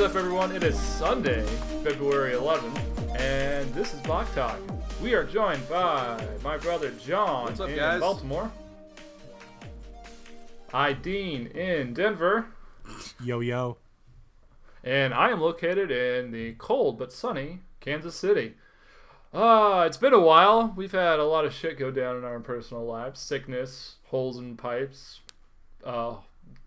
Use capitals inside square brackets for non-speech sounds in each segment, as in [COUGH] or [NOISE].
What's up, everyone? It is Sunday, February 11th, and this is Balk Talk. We are joined by my brother John What's up, in guys? Baltimore, I Dean in Denver, Yo yo. and I am located in the cold but sunny Kansas City. Uh, it's been a while. We've had a lot of shit go down in our personal lives sickness, holes in pipes, uh,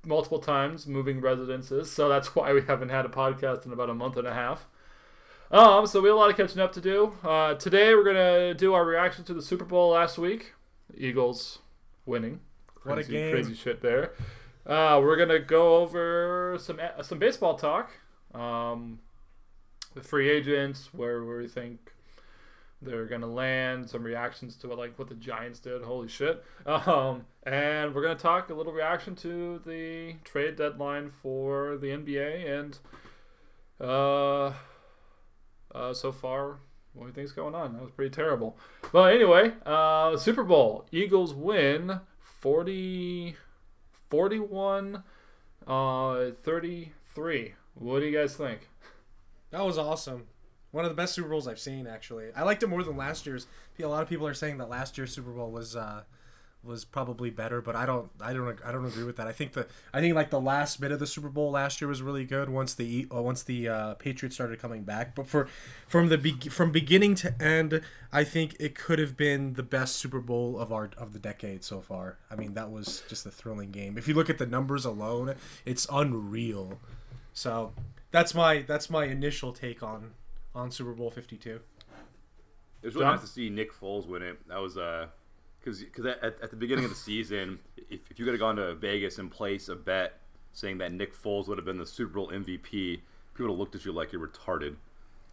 multiple times moving residences. So that's why we haven't had a podcast in about a month and a half. Um, so we have a lot of catching up to do. Uh, today we're gonna do our reaction to the Super Bowl last week. Eagles winning. What a Crazy, game. Crazy shit there. Uh, we're gonna go over some some baseball talk. Um, the free agents, where where we think they're gonna land, some reactions to what like what the Giants did. Holy shit! Um, and we're gonna talk a little reaction to the trade deadline for the NBA and uh, uh, so far what do you think's going on? That was pretty terrible. But anyway, uh, Super Bowl Eagles win 40, 41, uh, 33. What do you guys think? That was awesome. One of the best Super Bowls I've seen, actually. I liked it more than last year's. A lot of people are saying that last year's Super Bowl was uh, was probably better, but I don't, I don't, I don't agree with that. I think the, I think like the last bit of the Super Bowl last year was really good once the uh, once the uh, Patriots started coming back. But for from the be- from beginning to end, I think it could have been the best Super Bowl of our of the decade so far. I mean, that was just a thrilling game. If you look at the numbers alone, it's unreal. So that's my that's my initial take on on Super Bowl Fifty Two. It was really John? nice to see Nick Foles win it. That was uh, because because at, at the beginning of the season, if, if you could have gone to Vegas and placed a bet saying that Nick Foles would have been the Super Bowl MVP, people would have looked at you like you're retarded,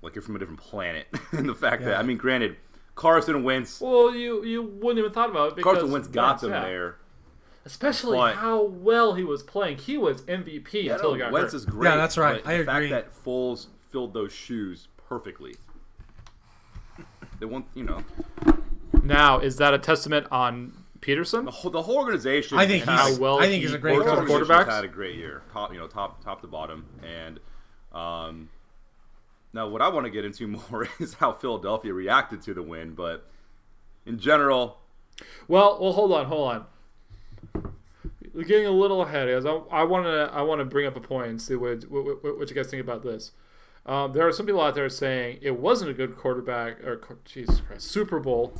like you're from a different planet. [LAUGHS] and the fact that I mean, granted, Carson Wentz, Well, you you wouldn't even thought about it because Carson Wentz got them yeah. there. Especially But- how well he was playing. He was MVP Yeah, until no, he got Wentz hurt. is great. Yeah, that's right. but I the agree. fact that Foles filled those shoes perfectly. They want you know Now, is that a testament on Pederson? the whole, the whole organization. I think and How he's well I think he's a great worked Both coach. organizations quarterbacks? had a great year, top you know top top to bottom, and um, now what I want to get into [LAUGHS] more is how Philadelphia reacted to the win, but in general, Well, well, hold on, hold on. We're getting a little ahead, as I, I want to, I want to bring up a point and see what, what, what, what you guys think about this. Um, there are some people out there saying it wasn't a good quarterback, or Jesus Christ, Super Bowl.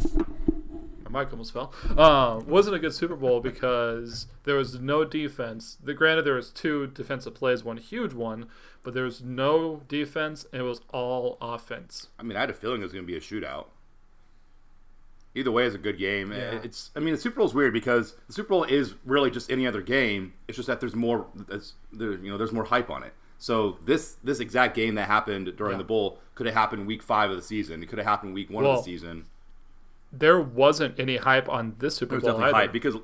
My mic almost fell. Um, wasn't a good Super Bowl because there was no defense. The granted, there was two defensive plays, one huge one, but there was no defense, and it was all offense. I mean, I had a feeling it was going to be a shootout. Either way, it's a good game. Yeah. It's I mean, the Super Bowl is weird because the Super Bowl is really just any other game. It's just that there's more, there's, there, you know, there's more hype on it. So this this exact game that happened during Yeah. the bowl could have happened week five of the season. It could have happened week one Well, of the season. There wasn't any hype on this Super There was Bowl definitely either hype because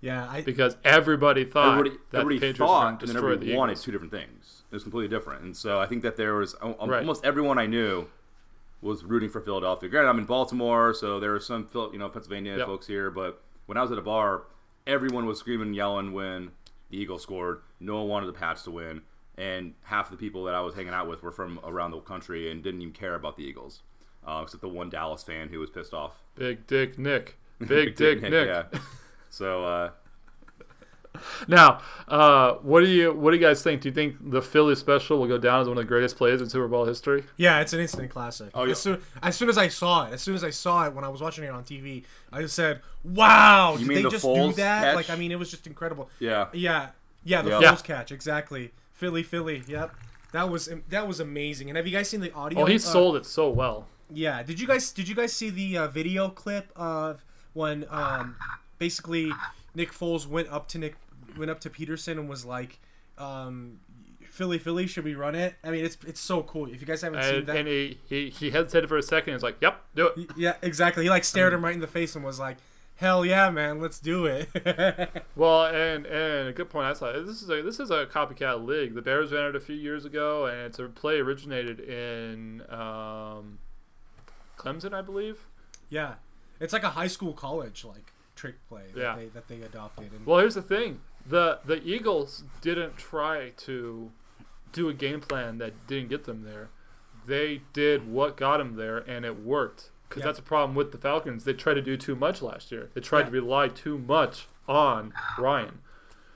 Yeah, I, because everybody thought everybody, that everybody Patriots thought and to then everybody the wanted Eagles. two different things. It was completely different, and so I think that there was al- al- Right. almost everyone I knew was rooting for Philadelphia. Granted, I'm in Baltimore, so there are some Phil- you know Pennsylvania Yep. folks here, but when I was at a bar, everyone was screaming, and yelling when the Eagles scored. No one wanted the Pats to win, and half the people that I was hanging out with were from around the country and didn't even care about the Eagles, uh, except the one Dallas fan who was pissed off. Big Dick Nick. [LAUGHS] Big Dick Nick. yeah. So. Uh, Now, uh, what do you what do you guys think? Do you think the Philly special will go down as one of the greatest plays in Super Bowl history? yeah, it's an instant classic. Oh, yeah. As soon, as soon as I saw it, as soon as I saw it when I was watching it on TV, I just said, "Wow! You did mean they the just do that? catch? Like, I mean, it was just incredible." yeah. Yeah, yeah, the Yeah. Foles Yeah. catch exactly. Philly, Philly. Yep, that was that was amazing. And have you guys seen the audio? Oh, he uh, sold it so well. Yeah. Did you guys did you guys see the uh, video clip of when um, basically Nick Foles went up to Nick went up to Pederson and was like, um, "Philly, Philly, should we run it?" I mean, it's it's so cool. If you guys haven't seen that, and he, he he hesitated for a second. and was like, "Yep, do it." yeah, exactly. He like stared him right in the face and was like, "Hell yeah, man, let's do it." [LAUGHS] Well, and and a good point I saw. This is a this is a copycat league. The Bears ran it a few years ago, and it's a play originated in um, Clemson, I believe. yeah, it's like a high school college like trick play that Yeah. they that they adopted. And Well, here's the thing: the the Eagles didn't try to do a game plan that didn't get them there. They did what got them there, and it worked. Because Yeah. that's a problem with the Falcons. They tried to do too much last year. They tried Yeah. to rely too much on Ryan.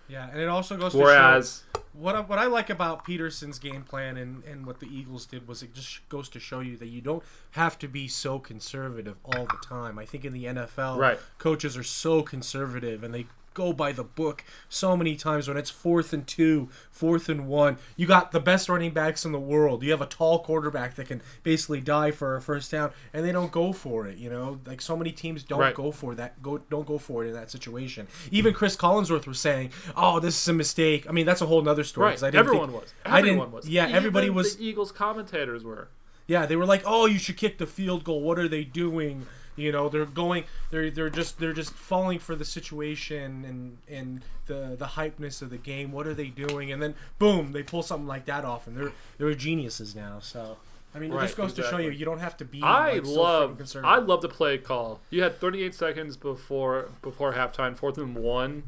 Yeah, and it also goes to Whereas, show what I, what I like about Pederson's game plan and, and what the Eagles did was it just goes to show you that you don't have to be so conservative all the time. I think in the NFL, Right. coaches are so conservative and they go by the book so many times when it's fourth and two, fourth and one. You got the best running backs in the world. You have a tall quarterback that can basically die for a first down, and they don't go for it. You know, like so many teams don't Right. go for that. Go don't go for it in that situation. Even Cris Collinsworth was saying, "Oh, this is a mistake." I mean, that's a whole nother story. right, 'cause I didn't everyone think- was. I didn't- Everyone was. yeah, everybody was- The Eagles commentators were. Yeah, they were like, "Oh, you should kick the field goal. What are they doing?" You know, they're going, they're they're just they're just falling for the situation and and the the hypeness of the game. What are they doing? And then boom, they pull something like that off, and they're they're geniuses now. So I mean, it just goes to show you you don't have to be. I like, love conservative. I love the play call. You had 38 seconds before before halftime, fourth and one,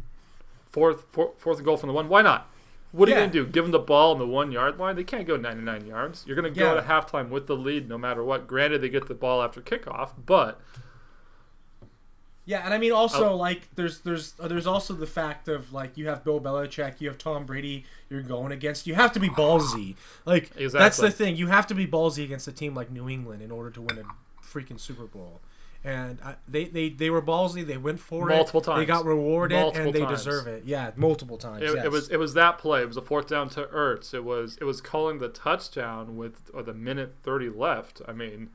fourth four, fourth and goal from the one. Why not? What are Yeah. you gonna do? Give them the ball on the one yard line? They can't go 99 yards. You're gonna go Yeah. to halftime with the lead no matter what. Granted, they get the ball after kickoff, but Yeah, and I mean also Oh. like there's there's uh, there's also the fact of like you have Bill Belichick, you have Tom Brady, you're going against. You have to be ballsy. Like that's the thing. You have to be ballsy against a team like New England in order to win a freaking Super Bowl. And I, they, they they were ballsy. They went for it Multiple it. They got rewarded, Multiple and they times. deserve it. Yeah, multiple times. it, yes. it was it was that play. It was a fourth down to Ertz. It was it was calling the touchdown with or the minute 30 left. I mean,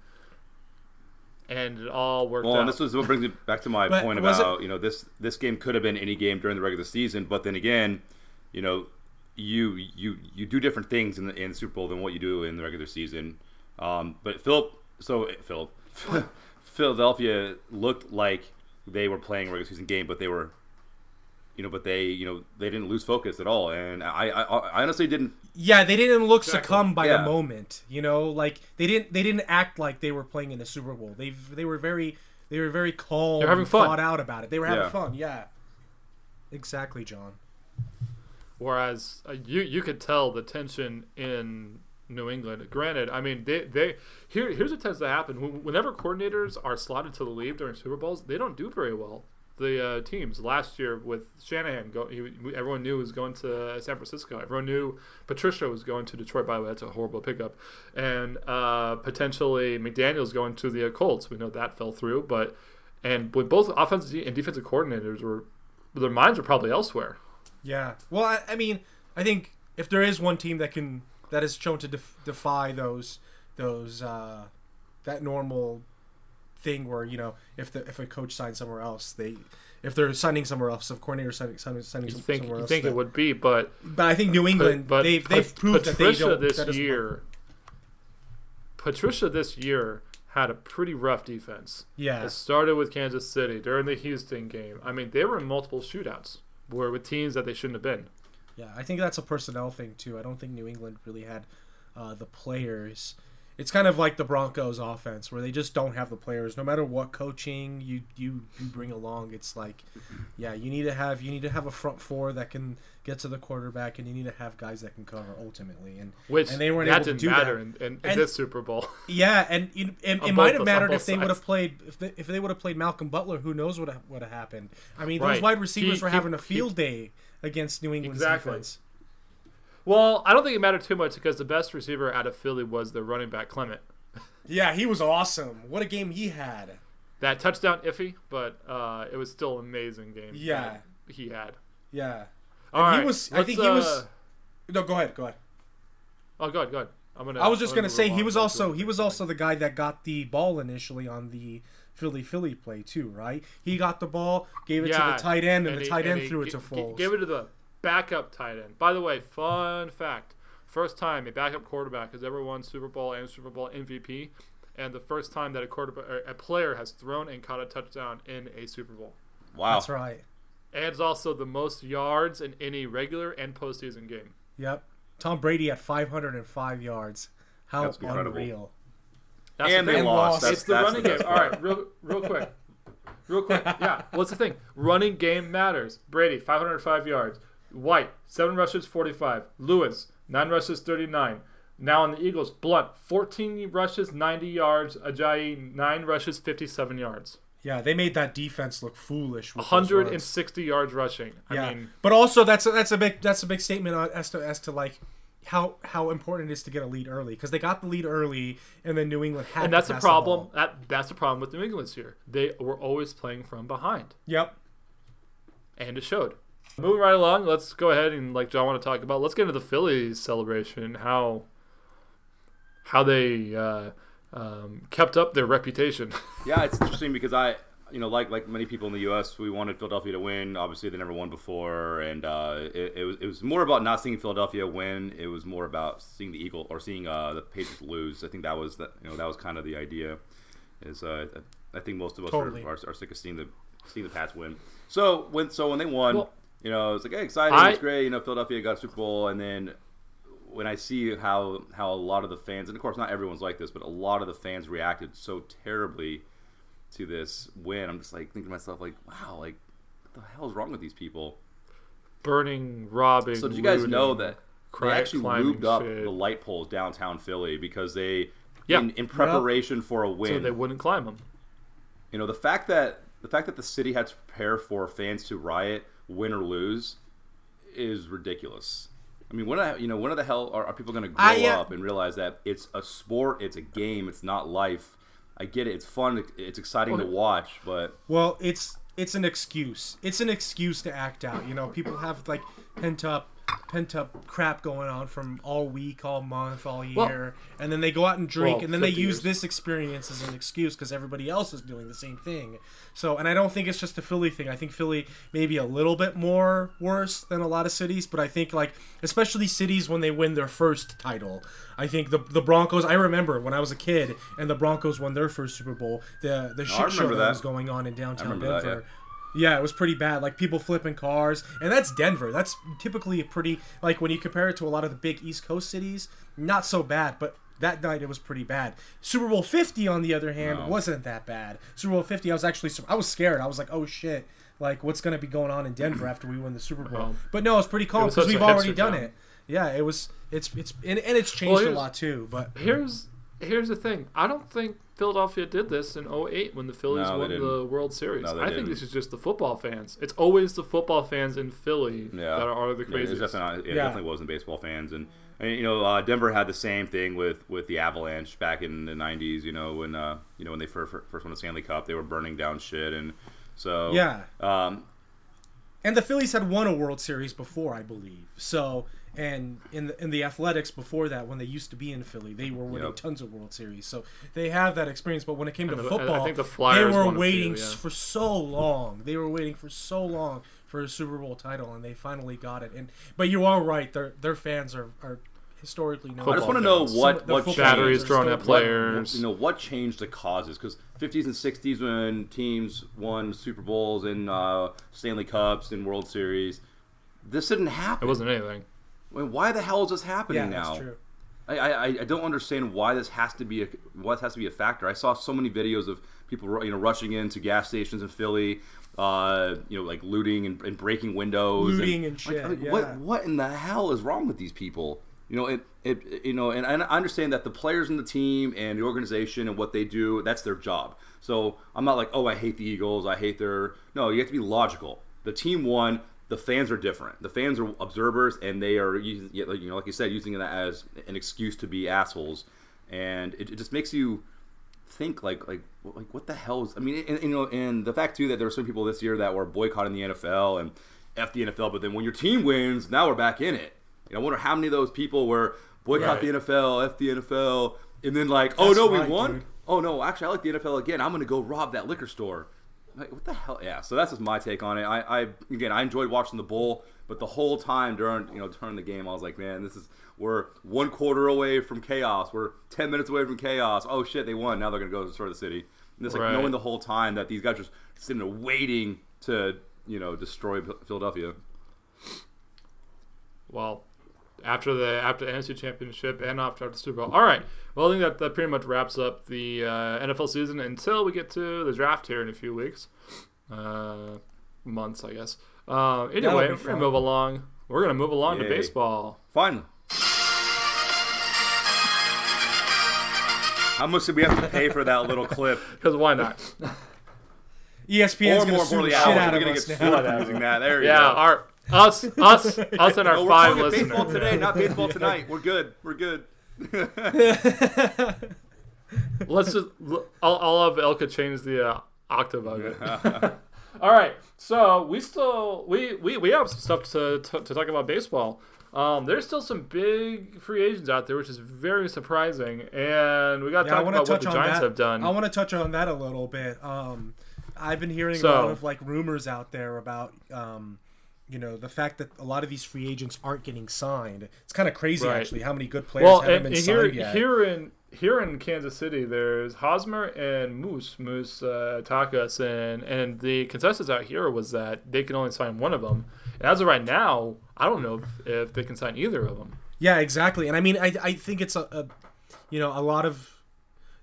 and it all worked Well, out. and this was what brings me back to my point was it- about you know this this game could have been any game during the regular season, but then again, you know, you you you do different things in the in the Super Bowl than what you do in the regular season. Um, but Philip, so Philip, [LAUGHS] Philadelphia looked like they were playing a regular season game, but they were, you know, but they you know they didn't lose focus at all, and I I, I honestly didn't Yeah, they didn't look Exactly. succumb by Yeah. the moment. You know, like they didn't they didn't act like they were playing in a Super Bowl. They they were very they were very calm. They're having fun. Thought out about it. They were having Yeah. fun. Yeah. Exactly, John. Whereas uh, you you could tell the tension in New England. Granted, I mean they they here here's what tends to happen whenever coordinators are slotted to the lead during Super Bowls, they don't do very well. The uh, teams last year with Shanahan, go, he, everyone knew he was going to San Francisco. Everyone knew Patricia was going to Detroit. By the way, that's a horrible pickup, and uh, potentially McDaniels going to the Colts. We know that fell through, but and when both offensive and defensive coordinators were, their minds were probably elsewhere. Yeah. Well, I, I mean, I think if there is one team that can that is shown to def- defy those those uh, that normal thing where you know if the if a coach signs somewhere else they if they're signing somewhere else if coordinator signing signing, signing You think somewhere you else think that- it would be, but but I think New England but they've they've proved that they Patricia don't this work. year. Patricia this year had a pretty rough defense. yeah It started with Kansas City during the Houston game. I mean, they were in multiple shootouts where with teams that they shouldn't have been. Yeah, I think that's a personnel thing too. I don't think New England really had uh, the players. It's kind of like the Broncos offense where they just don't have the players. No matter what coaching you, you you bring along, it's like, yeah, you need to have you need to have a front four that can get to the quarterback, and you need to have guys that can cover ultimately. And Which And they weren't that able to didn't do matter that. in, in, in this Super Bowl. [LAUGHS] yeah, and you, it, it might have mattered if they would have played if they, if they would have played Malcolm Butler. Who knows what would have happened? I mean, those Right. wide receivers He- were he- having a he- field day against New England's Exactly. defense. well, I don't think it mattered too much because the best receiver out of Philly was the running back Clement. Yeah, he was awesome. What a game he had. That touchdown iffy, but uh, it was still an amazing game. Yeah. he had. Yeah. All And he was- I let's, think he was- uh, No, go ahead. Go ahead. Oh, go ahead, go ahead. I'm gonna. I was just I'm gonna say he was also he was also the guy that got the ball initially on the Philly Philly play too, right? He got the ball, gave it to the tight end, and, the he- tight end he threw it g- to g- Foles. Gave it to the backup tight end. By the way, fun fact: first time a backup quarterback has ever won Super Bowl and Super Bowl MVP, and the first time that a quarterback, er, a player has thrown and caught a touchdown in a Super Bowl. wow. That's right. And it's also the most yards in any regular and postseason game. Yep. Tom Brady at 505 yards. How That's incredible. That's and the they lost. That's, it's the running the game. All right, real, real quick, real quick. [LAUGHS] Yeah, what's the thing? Running game matters. Brady, 505 yards. White, seven rushes, 45. Lewis, nine rushes, 39. Now on the Eagles, Blunt, 14 rushes, 90 yards. Ajayi, nine rushes, 57 yards. Yeah, they made that defense look foolish. With those runs. 160 yards rushing. Yeah, I mean, but also that's a, that's a big that's a big statement on- as to as to like how how important it is to get a lead early because they got the lead early and then New England had and that's the pass problem. that that's the problem with New England here. They were always playing from behind, Yep. and it showed. Moving right along, let's go ahead and like John want to talk about. Let's get into the Phillies celebration. How how they uh, um, kept up their reputation. [LAUGHS] Yeah, it's interesting because I, you know, like like many people in the U.S., we wanted Philadelphia to win. Obviously, they never won before, and uh, it, it was it was more about not seeing Philadelphia win. It was more about seeing the Eagle or seeing uh, the Patriots lose. I think that was the you know that was kind of the idea. Is uh, I think most of us Totally. are, are, are sick of seeing the seeing the Pats win. So when so when they won, Well- you know, it's like hey, exciting, I- it's great. You know, Philadelphia got a Super Bowl, and then when I see how how a lot of the fans, and of course not everyone's like this, but a lot of the fans reacted so terribly to this win, I'm just like thinking to myself, like, wow, like what the hell is wrong with these people? Burning, robbing. So did you guys know looting, that they actually climbing lubed up shit. the light poles downtown Philly because they, Yeah. in, in preparation for a win, so they wouldn't climb them? you know the fact that the fact that the city had to prepare for fans to riot, win or lose, is ridiculous. I mean, when I, you know, when the hell are, are people going to grow I, uh, up and realize that it's a sport, it's a game, it's not life? I get it, it's fun, it's exciting to watch, but Well, it's it's an excuse. It's an excuse to act out. You know, people have like pent up pent up crap going on from all week, all month, all year, Well- and then they go out and drink, Well, and then they 50 use years. this experience as an excuse because everybody else is doing the same thing. So, and I don't think it's just a Philly thing. I think Philly maybe a little bit more worse than a lot of cities, but I think like especially cities when they win their first title. I think the the Broncos. I remember when I was a kid and the Broncos won their first Super Bowl. The the oh, shit show that that. was going on in downtown remember that, Denver. Yeah, it was pretty bad. Like people flipping cars, and that's Denver. That's typically a pretty like when you compare it to a lot of the big East Coast cities, not so bad. But that night it was pretty bad. Super Bowl Fifty, on the other hand, No. wasn't that bad. Super Bowl Fifty, I was actually I was scared. I was like, oh shit, like what's gonna be going on in Denver [CLEARS THROAT] after we win the Super Bowl? Well, but no, it's pretty calm because we've already done town. it. Yeah, it was. It's it's and, and it's changed Well, a lot too. But Here's here's the thing. I don't think Philadelphia did this in 08 when the Phillies No, won the didn't. World Series. No, I think didn't. this is just the football fans. It's always the football fans in Philly Yeah, that are the Yeah, craziest. it's definitely, not, it Yeah. definitely wasn't baseball fans, and, and you know uh, Denver had the same thing with, with the Avalanche back in the '90s. You know when uh, you know when they first first won the Stanley Cup, they were burning down shit, and so Yeah. um, And the Phillies had won a World Series before, I believe. So, and in the, in the Athletics before that, when they used to be in Philly, they were winning Yep. tons of World Series. So they have that experience. But when it came to And the- and I football, think the they Flyers were won a few, waiting yeah. for so long. They were waiting for so long for a Super Bowl title, and they finally got it. And but you are right; their their fans are are historically known. I just want to know what Some- the what Batteries fans thrown still- at what- players. you know what changed the causes because 50s and 60s when teams won Super Bowls and uh, Stanley Cups and World Series, this didn't happen. It wasn't anything. I mean, why the hell is this happening Yeah, now? that's true. I, I, I don't understand why this has to be a this has to be a factor. I saw so many videos of people you know rushing into gas stations in Philly, uh, you know like looting and, and breaking windows, Looting and like, shit, I mean, yeah. What what in the hell is wrong with these people? You know it, it you know and, and I understand that the players in the team and the organization and what they do that's their job. So I'm not like oh I hate the Eagles I hate their no you have to be logical. The team won the fans are different. The fans are observers, and they are using, you know, like you said, using that as an excuse to be assholes, and it, it just makes you think like, like, like what the hell is? I mean, and, you know, and the fact too that there were some people this year that were boycotting the NFL and f the NFL, but then when your team wins, now we're back in it. You know, I wonder how many of those people were boycott Right. the NFL, f the NFL, and then like, oh That's no, we won. dude. Oh no, actually, I like the NFL again. I'm gonna go rob that liquor store. Like, what the hell? Yeah. So that's just my take on it. I, I again, I enjoyed watching the bowl, but the whole time during you know during the game, I was like, man, this is we're one quarter away from chaos. We're ten minutes away from chaos. Oh shit, they won. Now they're gonna go destroy the city. And it's like Right. knowing the whole time that these guys are just sitting there waiting to you know destroy Philadelphia. Well, after the after the NFC Championship and after the Super Bowl. All right. Well, I think that, that pretty much wraps up the uh, NFL season until we get to the draft here in a few weeks, uh, months, I guess. Uh, anyway, we're gonna move along. We're gonna move along Yay. to baseball. Fun. How much did we have to pay for that little [LAUGHS] clip? Because why not? [LAUGHS] ESPN's or gonna more importantly, shit out of us now. Using that. There you yeah, go. our us [LAUGHS] us us and our No, we're five talking baseball listeners. today, not [LAUGHS] baseball tonight. We're good. We're good. [LAUGHS] Let's just I'll, I'll have Elka change the uh, octave of it. All right, so we still we we, we have some stuff to, to, to talk about baseball. Um, there's still some big free agents out there, which is very surprising, and we got to Yeah, I talk want to about what touch the on Giants that. have done. I want to touch on that a little bit. Um, I've been hearing So- a lot of like rumors out there about, um, you know, the fact that a lot of these free agents aren't getting signed. It's kind of crazy, Right. actually, how many good players well, haven't and, been and here signed yet. here in here in Kansas City, there's Hosmer and Moose Moose uh, Takas, and and the consensus out here was that they can only sign one of them. And as of right now, I don't know if, if they can sign either of them. Yeah, exactly. And I mean, I, I think it's a, a, you know, a lot of,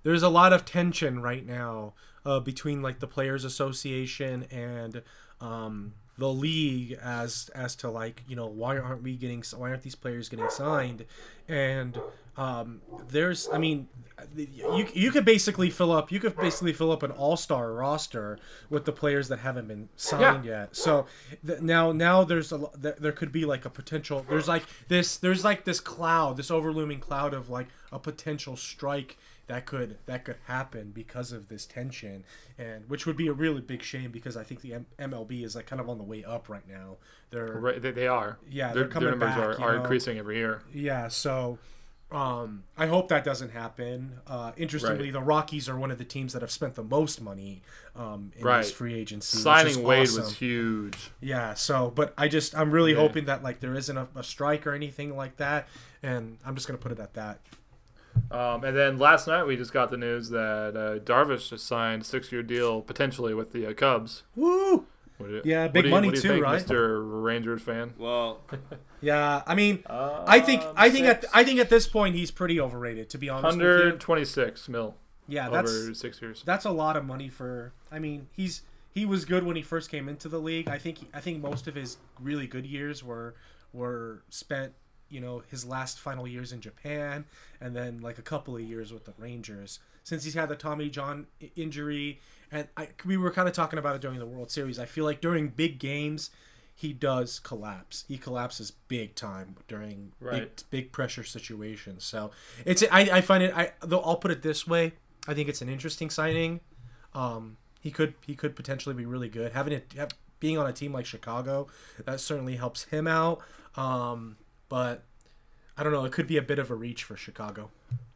there's a lot of tension right now uh, between like the Players Association and um, the league as as to like you know why aren't we getting why aren't these players getting signed, and um, there's I mean, you you could basically fill up you could basically fill up an all star roster with the players that haven't been signed yet. So th- now now there's a there, there could be like a potential there's like this there's like this cloud this overlooming cloud of like a potential strike that could that could happen because of this tension and which would be a really big shame because I think the M- MLB is like kind of on the way up right now. They're Right, they, they are. Yeah, their, they're coming their numbers back, are, are know. increasing every year. yeah, so um, I hope that doesn't happen. Uh, interestingly, Right. the Rockies are one of the teams that have spent the most money um, in Right. this free agency. Signing Wade awesome. was huge. Yeah, so but I just I'm really Yeah. hoping that like there isn't a, a strike or anything like that, and I'm just gonna put it at that. Um, and then last night we just got the news that uh, Darvish just signed a six-year deal potentially with the uh, Cubs. Woo! You- Yeah, what big you- money what do you too, think, right? Mr. Rangers fan? Well, [LAUGHS] Yeah, I mean, I think Um, I think at. I think at this point he's pretty overrated. To be honest with 126 mil Yeah, over that's six years. that's a lot of money for. I mean, he's he was good when he first came into the league. I think I think most of his really good years were were spent, you know, his last final years in Japan, and then like a couple of years with the Rangers. Since he's had the Tommy John injury, and I, we were kind of talking about it during the World Series. I feel like during big games, he does collapse. He collapses big time during Right. big, big pressure situations. So it's I, I find it I though I'll put it this way. I think it's an interesting signing. Um, he could he could potentially be really good. Having it being on a team like Chicago, that certainly helps him out. Um, but I don't know. It could be a bit of a reach for Chicago.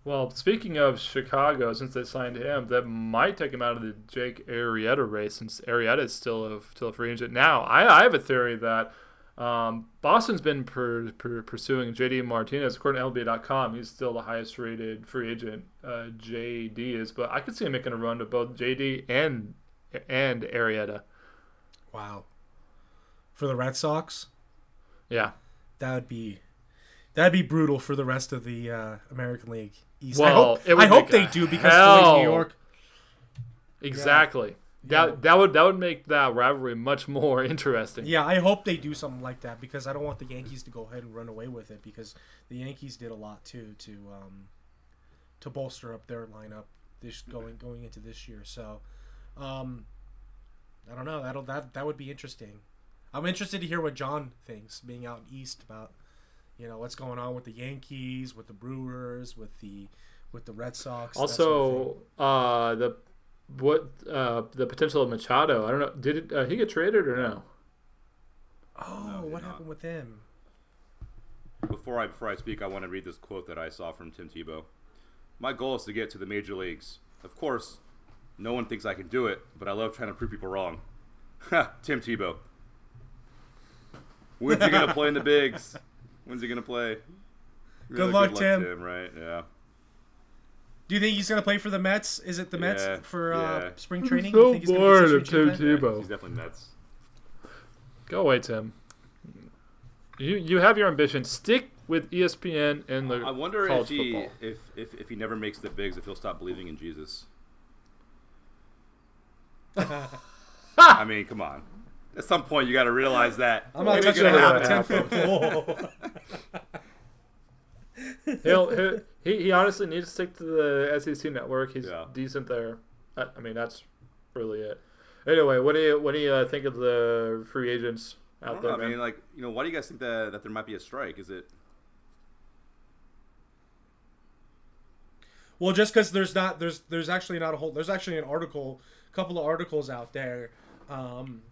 Well, speaking of Chicago, since they signed him, that might take him out of the Jake Arrieta race, since Arrieta is still a still a free agent. Now, I, I have a theory that um, Boston's been per, per, pursuing JD Martinez. According to LB.com, he's still the highest rated free agent. Uh, JD is, but I could see him making a run to both JD and and Arrieta. Wow. For the Red Sox, Yeah. That would be that'd be brutal for the rest of the uh, American League East. I hope, it would I hope they do because hell New York. Exactly. Yeah. That that would that would make that rivalry much more [LAUGHS] interesting. Yeah, I hope they do something like that because I don't want the Yankees to go ahead and run away with it because the Yankees did a lot too to um, to bolster up their lineup this going going into this year. So um, I don't know. That'll that that would be interesting. I'm interested to hear what John thinks, being out east about you know what's going on with the Yankees, with the Brewers, with the with the Red Sox. that sort of. Also, uh, the what uh, the potential of Machado. I don't know. Did it, uh, he get traded or no? oh, No, what did not. happened with him? before I before I speak, I want to read this quote that I saw from Tim Tebow. My goal is to get to the major leagues. Of course, no one thinks I can do it, but I love trying to prove people wrong. Ha, [LAUGHS] Tim Tebow. When's he gonna [LAUGHS] play in the bigs? When's he gonna play? Good luck, Tim. Right? Yeah. Do you think he's going to play for the Mets? Is it the Mets Yeah, for uh, yeah. spring training? so You think he's gonna bored get some of Tim training? Tebow. He's definitely Mets. Go away, Tim. You you have your ambition. Stick with ESPN and the I wonder if college he football. if, if if he never makes the bigs, if he'll stop believing in Jesus. [LAUGHS] I mean, come on. At some point, you got to realize that. I'm not It touching gonna a half happen. ten foot [LAUGHS] pole. He'll, he'll He, he honestly needs to stick to the SEC network. He's Yeah. decent there. I, I mean, that's really it. Anyway, what do you what do you uh, think of the free agents I out don't there? know. I mean, like, you know, why do you guys think that that there might be a strike? Is it? Well, just because there's not there's there's actually not a whole there's actually an article, a couple of articles out there, um,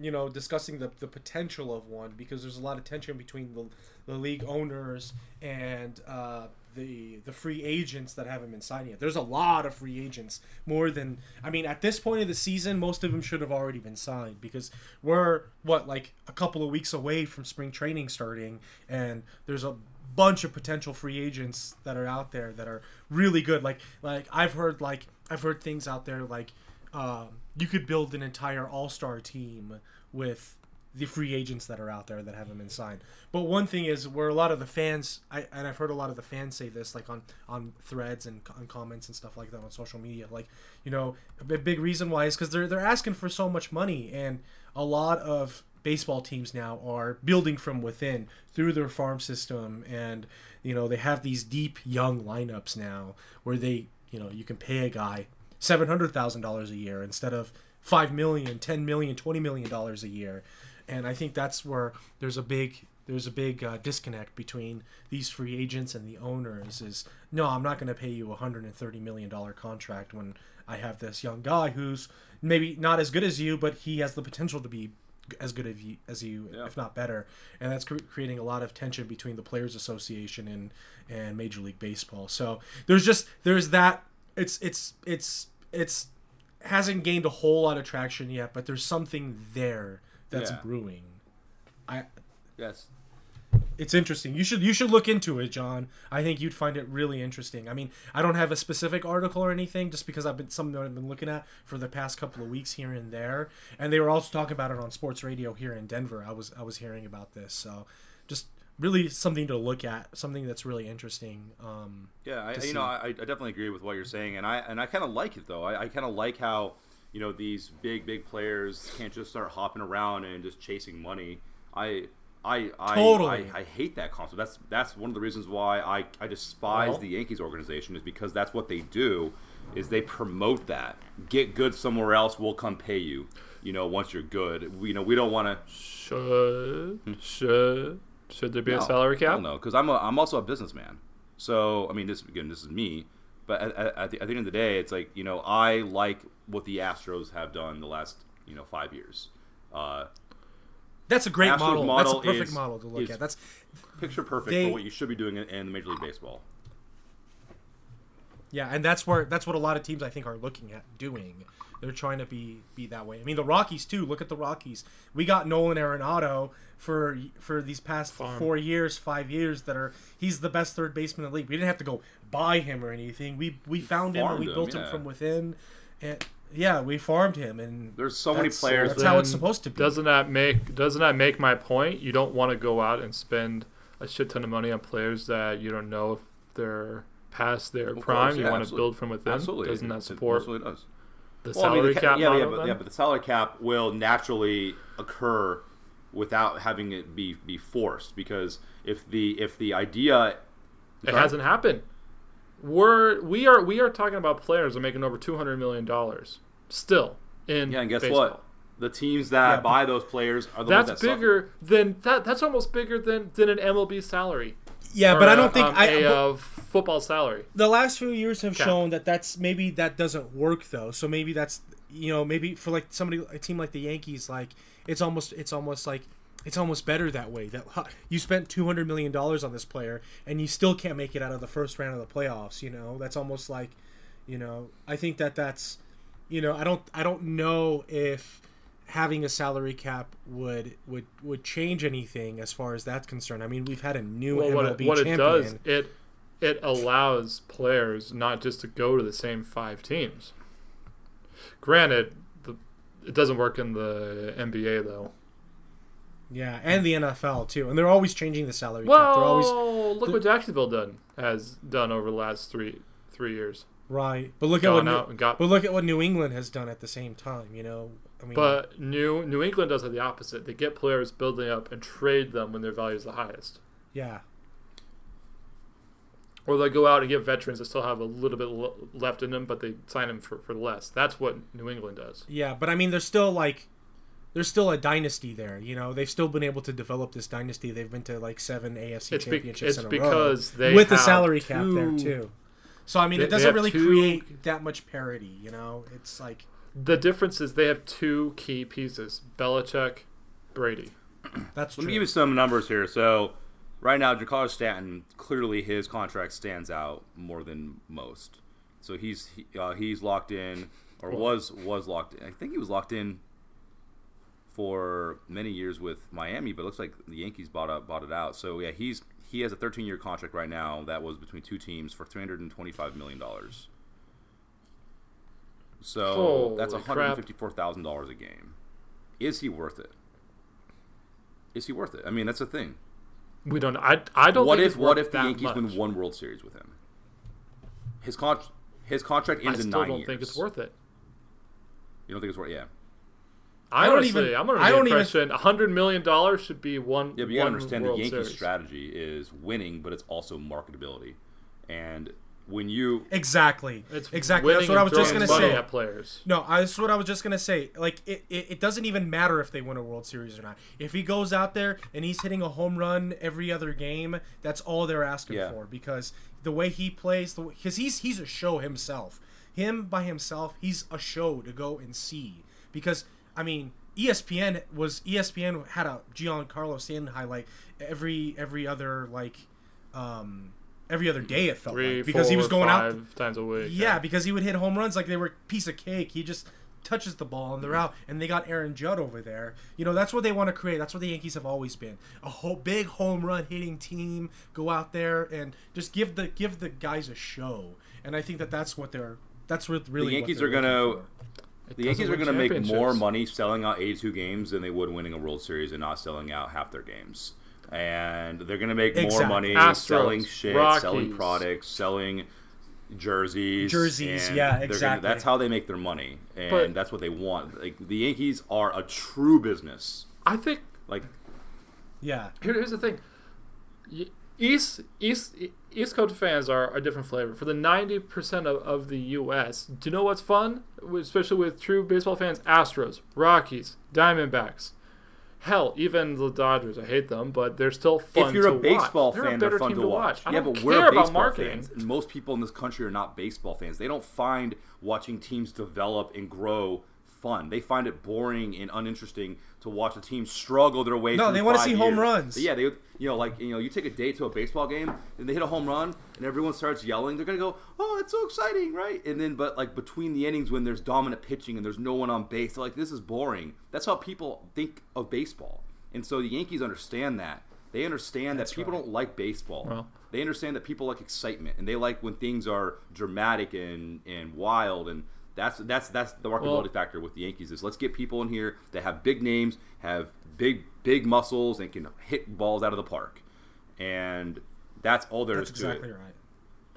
you know, discussing the, the potential of one because there's a lot of tension between the, the league owners and uh, the the free agents that haven't been signed yet. There's a lot of free agents, more than I mean at this point of the season, most of them should have already been signed because we're what like a couple of weeks away from spring training starting, and there's a bunch of potential free agents that are out there that are really good. Like like I've heard like I've heard things out there like um, you could build an entire all star team with the free agents that are out there that haven't been signed. But one thing is where a lot of the fans, I, and I've heard a lot of the fans say this, like on on threads and on comments and stuff like that on social media. Like, you know, a big, reason why is because they're they're asking for so much money, and a lot of baseball teams now are building from within through their farm system, and you know they have these deep young lineups now where they, you know, you can pay a guy seven hundred thousand dollars a year instead of five million, ten million, twenty million dollars a year, and I think that's where there's a big there's a big uh, disconnect between these free agents and the owners. Is no, I'm not going to pay you a hundred and thirty million dollar contract when I have this young guy who's maybe not as good as you, but he has the potential to be as good as you, as you Yeah. if not better. And that's cre- creating a lot of tension between the Players Association and and Major League Baseball. So there's just there's that. It's it's it's it's hasn't gained a whole lot of traction yet, but there's something there that's Yeah. brewing. I Yes. it's interesting. You should you should look into it, John. I think you'd find it really interesting. I mean, I don't have a specific article or anything, just because I've been something that I've been looking at for the past couple of weeks here and there, and they were also talking about it on sports radio here in Denver. I was I was hearing about this, so just really something to look at, something that's really interesting. Um, Yeah, I, you know. I, I definitely agree with what you're saying, and I and I kind of like it though. I, I kind of like how you know these big big players can't just start hopping around and just chasing money. I I I, Totally. I, I hate that concept. That's that's one of the reasons why I I despise Well- the Yankees organization is because that's what they do is they promote that get good somewhere else we'll come pay you you know once you're good we, you know we don't want to Should should should there be a salary cap? no because I'm a, I'm also a businessman so I mean this again this is me but at, at, at, the, at the end of the day it's like you know I like what the Astros have done the last you know five years uh, that's a great Astros model. That's a perfect is- model to look at. That's picture perfect They- for what you should be doing in, in Major League Baseball Yeah, and that's where that's what a lot of teams I think are looking at doing. They're trying to be be that way. I mean, the Rockies too. Look at the Rockies. We got Nolan Arenado for for these past Farm. four years, five years that are he's the best third baseman in the league. We didn't have to go buy him or anything. We we found him and we him, built him yeah. from within, and yeah, we farmed him. And There's so many players That's how it's supposed to be. Doesn't that make doesn't that make my point? You don't want to go out and spend a shit ton of money on players that you don't know if they're past their Of prime. course, you yeah, want to build from within. absolutely Doesn't It- that it support absolutely does. the Well, I mean, salary the ca- cap yeah, model? yeah, but, then? yeah, but the salary cap will naturally occur without having it be be forced because if the if the idea It hasn't happened. We're we are we are talking about players that are making over two hundred million dollars still in yeah and guess baseball. what the teams that Yeah, buy those players are the That's ones that suffer. bigger than that. That's almost bigger than than an MLB salary. yeah, Or but I a- don't think um, I. a but- football salary. the last few years have Cap. shown that that's maybe that doesn't work though. So maybe that's you know maybe for like somebody a team like the Yankees like it's almost it's almost like it's almost better that way that you spent 200 million dollars on this player and you still can't make it out of the first round of the playoffs, you know? That's almost like you know, I think that that's you know, I don't I don't know if having a salary cap would would would change anything as far as that's concerned. I mean, we've had a new Well, what MLB it, what it does it it allows players not just to go to the same five teams. Granted, the, it doesn't work in the NBA though. Yeah, and the NFL too, and they're always changing the salary cap. They're always Well, look what Jacksonville done has done over the last three three years. right, but look at what New, got. but look at what New England has done at the same time. You know, I mean, But New New England does the opposite. They get players building up and trade them when their value is the highest. yeah, Or they go out and get veterans that still have a little bit left in them, but they sign them for, for less. That's what New England does. Yeah, but I mean, there's still like, there's still a dynasty there. You know, they've still been able to develop this dynasty. They've been to like seven AFC It's, be- championships it's in a because row they with the have salary cap there too. So I mean, They- it doesn't really two- create that much parity. You know, it's like The difference is they have two key pieces: Belichick, Brady. that's Let true. me give you some numbers here. So, right now, Giancarlo Stanton clearly his contract stands out more than most. So he's he, uh, he's locked in, or Cool. was was locked in. I think he was locked in for many years with Miami, but it looks like the Yankees bought up bought it out. So yeah, he's he has a 13 year contract right now that was between two teams for 325 million dollars. So Holy that's 154 thousand dollars a game. Is he worth it? Is he worth it? I mean, that's the thing. We don't. I, I don't. What think if it's what worth if the Yankees much. win one World Series with him? His con his contract I ends in still nine don't years. think it's worth it. You don't think it's worth? Yeah. I, I don't even- I'm under I don't even- impression a hundred million dollars should be one. Yeah, but you gotta one understand World the Yankees' Series. strategy is winning, but it's also marketability. And when you exactly, It's exactly. That's what I was just gonna say. At players. No, I, that's what I was just gonna say. Like it, it, it doesn't even matter if they win a World Series or not. If he goes out there and he's hitting a home run every other game, that's all they're asking Yeah. for because the way he plays, the because he's he's a show himself. Him by himself, he's a show to go and see. Because I mean, ESPN was ESPN had a Giancarlo Stanton highlight every every other like um every other day it felt Three, like because he was going out times a week. yeah, because he would hit home runs like they were a piece of cake. He just touches the ball and they're out. And they got Aaron Judge over there. You know, that's what they want to create. That's what the Yankees have always been. A whole big home run hitting team. Go out there and just give the give the guys a show. And I think that that's what they're that's what really the Yankees they're gonna looking for. It the Yankees are going to make more money selling out 82 games than they would winning a World Series and not selling out half their games. And they're going to make more money Astros, selling shit, Rockies. selling products, selling jerseys. Jerseys, and yeah, they're gonna- exactly. that's how they make their money, and But- that's what they want. Like the Yankees are a true business. I think Like Yeah. here, here's the thing. East East East Coast fans are a different flavor. For the ninety percent of, of the U.S., do you know what's fun? Especially with true baseball fans: Astros, Rockies, Diamondbacks. Hell, even the Dodgers. I hate them, but they're still fun. if you're to a baseball watch. They're a they're better fun to watch. I yeah, but we're baseball fans. And most people in this country are not baseball fans. They don't find watching teams develop and grow fun. They find it boring and uninteresting to watch a team struggle their way. No, through they wanna five see home years. runs. Yeah, they you know like you know you take a day to a baseball game and they hit a home run and everyone starts yelling. They're gonna go, oh, it's so exciting, right? And then but like between the innings when there's dominant pitching and there's no one on base, they're like this is boring. That's how people think of baseball. And so the Yankees understand that. They understand That's that people right. don't like baseball. Well. they understand that people like excitement and they like when things are dramatic and, and wild and that's that's that's the marketability Well- factor with the Yankees is let's get people in here that have big names, have big big muscles and can hit balls out of the park. And that's all there is That's to exactly it. right.